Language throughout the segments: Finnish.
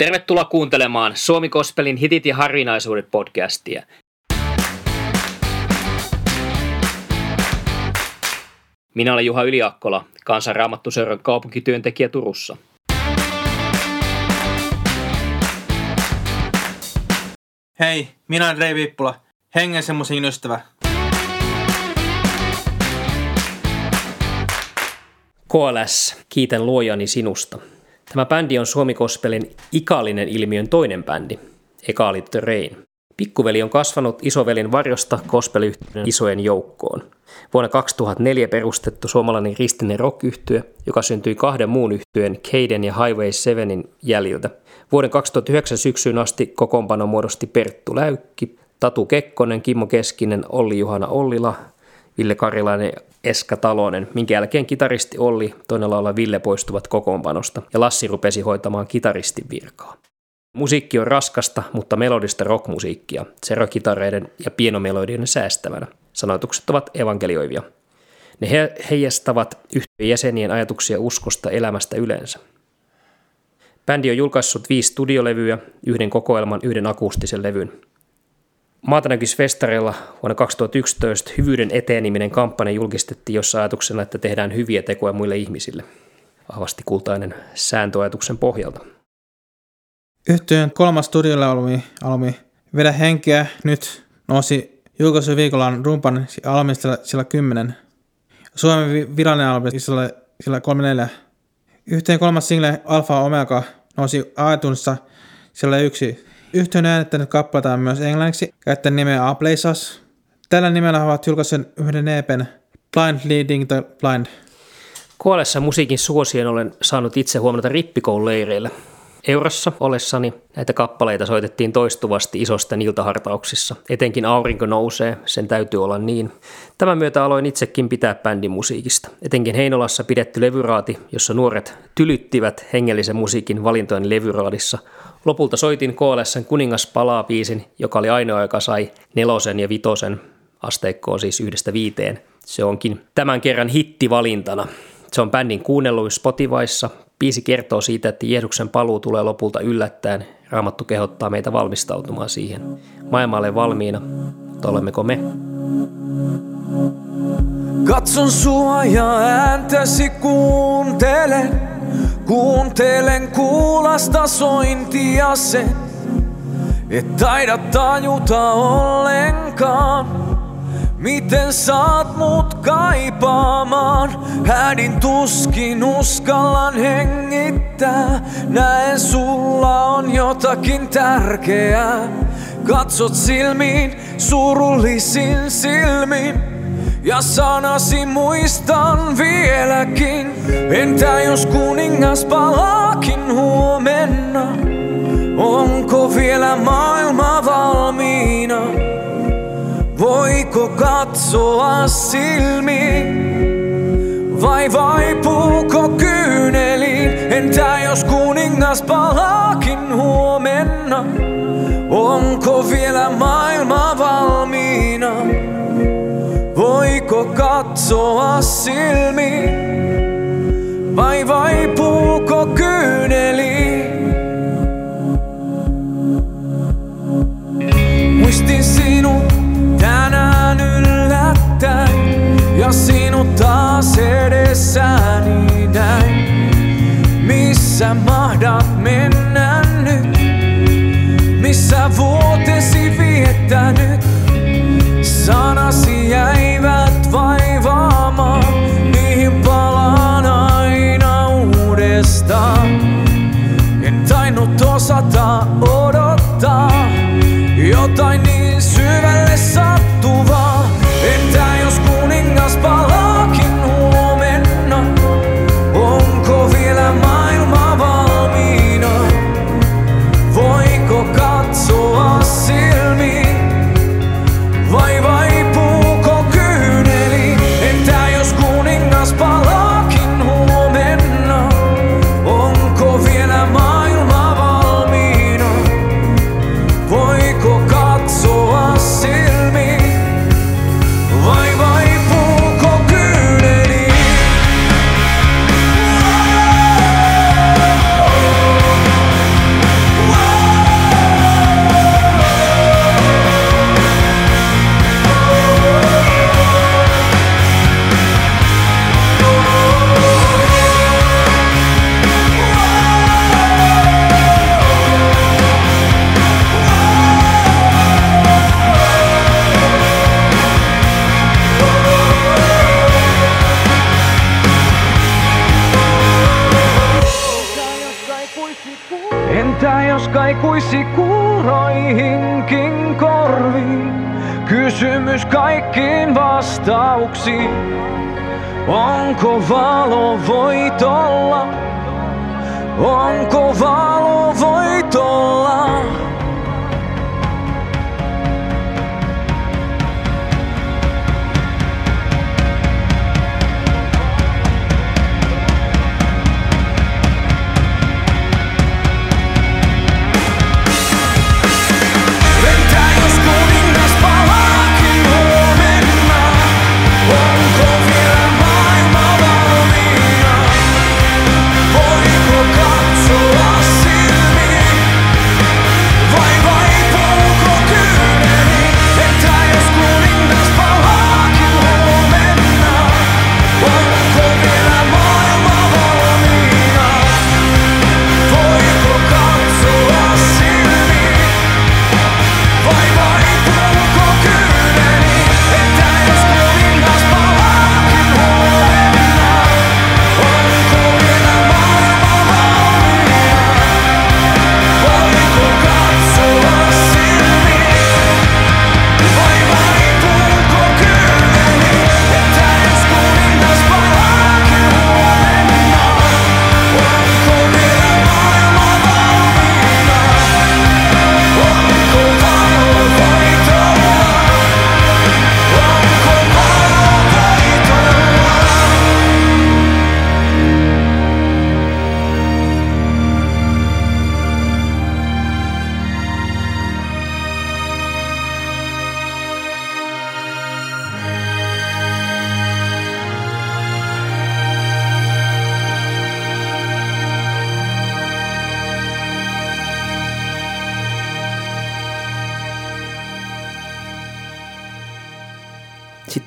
Tervetuloa kuuntelemaan Suomi Kospelin hitit ja harvinaisuudet podcastia. Minä olen Juha Yliakkola, kansanraamattuseuran kaupunkityöntekijä Turussa. Hei, minä olen Rei Viippula, hengen semmoisen ystävä. KLS, kiitän luojani sinusta. Tämä bändi on Suomi Kospelin ikaalinen ilmiön toinen bändi, Ekaali The Rain. Pikkuveli on kasvanut isovelin varjosta gospel isojen joukkoon. Vuonna 2004 perustettu suomalainen ristinen rock joka syntyi kahden muun yhtyeen Keiden ja Highway 7 jäljiltä. Vuoden 2009 syksyyn asti kokoonpano muodosti Perttu Läykki, Tatu Kekkonen, Kimmo Keskinen, Olli Juhana Ollila, Ville Karilainen Eska Talonen, minkä jälkeen kitaristi Olli, toinen laula Ville poistuvat kokoonpanosta ja Lassi rupesi hoitamaan kitaristin virkaa. Musiikki on raskasta, mutta melodista rockmusiikkia, serokitareiden ja pienomelodioiden säästävänä. Sanoitukset ovat evankelioivia. Ne he- heijastavat yhtiön jäsenien ajatuksia uskosta elämästä yleensä. Bändi on julkaissut viisi studiolevyä, yhden kokoelman, yhden akustisen levyn. Maatanäkysfestareilla vuonna 2011 Hyvyyden eteen kampanja julkistettiin, jossa ajatuksena, että tehdään hyviä tekoja muille ihmisille. Vahvasti kultainen sääntöajatuksen pohjalta. Yhtyön kolmas studioalbumi, albumi Vedä henkeä nyt nousi julkaisuviikolla rumpan albumista sillä 10. Suomen virallinen albumi sillä, sillä 34. Yhteen kolmas single Alfa Omega nousi iTunesissa sillä yksi. Yhtiön äänettänyt kappaleita myös englanniksi käyttäen nimeä A Place Us. Tällä nimellä ovat julkaisen yhden EPn Blind Leading the Blind. Kuolessa musiikin suosien olen saanut itse huomata rippikoululeireillä. Eurossa olessani näitä kappaleita soitettiin toistuvasti isosta iltahartauksissa. Etenkin aurinko nousee, sen täytyy olla niin. Tämän myötä aloin itsekin pitää bändin musiikista. Etenkin Heinolassa pidetty levyraati, jossa nuoret tylyttivät hengellisen musiikin valintojen levyraadissa. Lopulta soitin KLSn Kuningas palaa biisin, joka oli ainoa, joka sai nelosen ja vitosen asteikkoon siis yhdestä viiteen. Se onkin tämän kerran hittivalintana. Se on bändin kuunnelluin Spotifyssa, Biisi kertoo siitä, että Jeesuksen paluu tulee lopulta yllättäen. Raamattu kehottaa meitä valmistautumaan siihen. Maailma ole valmiina, mutta olemmeko me? Katson sua ja ääntäsi kuuntelen. Kuuntelen kuulasta sointia sen. Et taida tajuta ollenkaan. Miten saat mut kaipaamaan? Hädin tuskin uskallan hengittää. Näen sulla on jotakin tärkeää. Katsot silmiin surullisin silmin. Ja sanasi muistan vieläkin. Entä jos kuningas palaakin huomenna? Onko vielä maailma valmiina? Voiko katsoa silmiin? Vai vaipuuko kyyneliin? Entä jos kuningas palaakin huomenna? Onko vielä maailma valmiina? Voiko katsoa silmiin? Vai vaipuuko kyyneliin? Missä mahdat mennä nyt? Missä vuotesi viettänyt? Sanasi jäivät vaivaamaan, niihin palaan aina uudestaan. En tainnut osata odottaa jotain niin syvälle sattuvaa. Kysymys kaikkiin vastauksiin. Onko valo voitolla? Onko valo voitolla?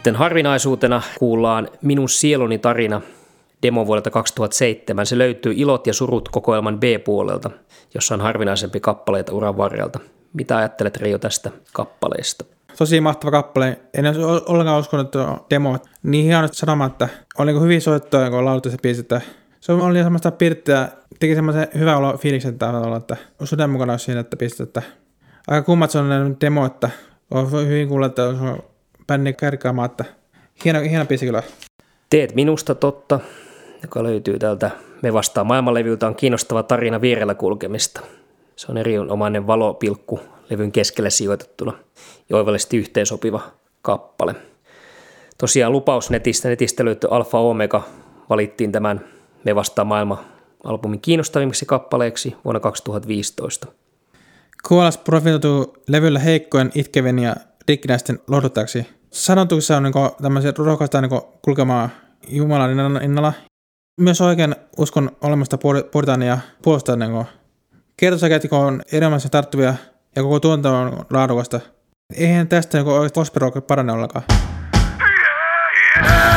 Sitten harvinaisuutena kuullaan Minun sieluni tarina demo vuodelta 2007. Se löytyy Ilot ja surut kokoelman B-puolelta, jossa on harvinaisempi kappaleita uran varrelta. Mitä ajattelet Reijo tästä kappaleesta? Tosi mahtava kappale. En olisi ollenkaan uskonut tuo demo. Niin hienosti sanoma, että oli niin hyvin soittoa, kun laulettu se biisi, että se oli semmoista pirttiä, teki semmoisen hyvän olo fiiliksen tavalla, että sydän mukana siinä, että pistet, että aika kummat se on demo, että on hyvin kuulla, että on bändi kärkäämään, että hieno, hieno biisi kyllä. Teet minusta totta, joka löytyy täältä Me vastaa maailmanlevyltä, on kiinnostava tarina vierellä kulkemista. Se on erinomainen valopilkku levyn keskelle sijoitettuna ja oivallisesti yhteensopiva kappale. Tosiaan lupaus netistä, netistä löytyy Alfa Omega, valittiin tämän Me vastaa maailma albumin kiinnostavimmiksi kappaleeksi vuonna 2015. Kuolas profiloituu levyllä heikkojen, itkevien ja rikkinäisten lohduttajaksi. Sanontuuko se on niinku tämmöisiä rohkaista niinku kulkemaan Jumalan innalla. Myös oikein uskon olemasta puhutaan ja puolustaa niinku. Kertosäkeet on erinomaisen tarttuvia ja koko tuonto on laadukasta. Eihän tästä niinku oikeasti parane ollenkaan. Yeah.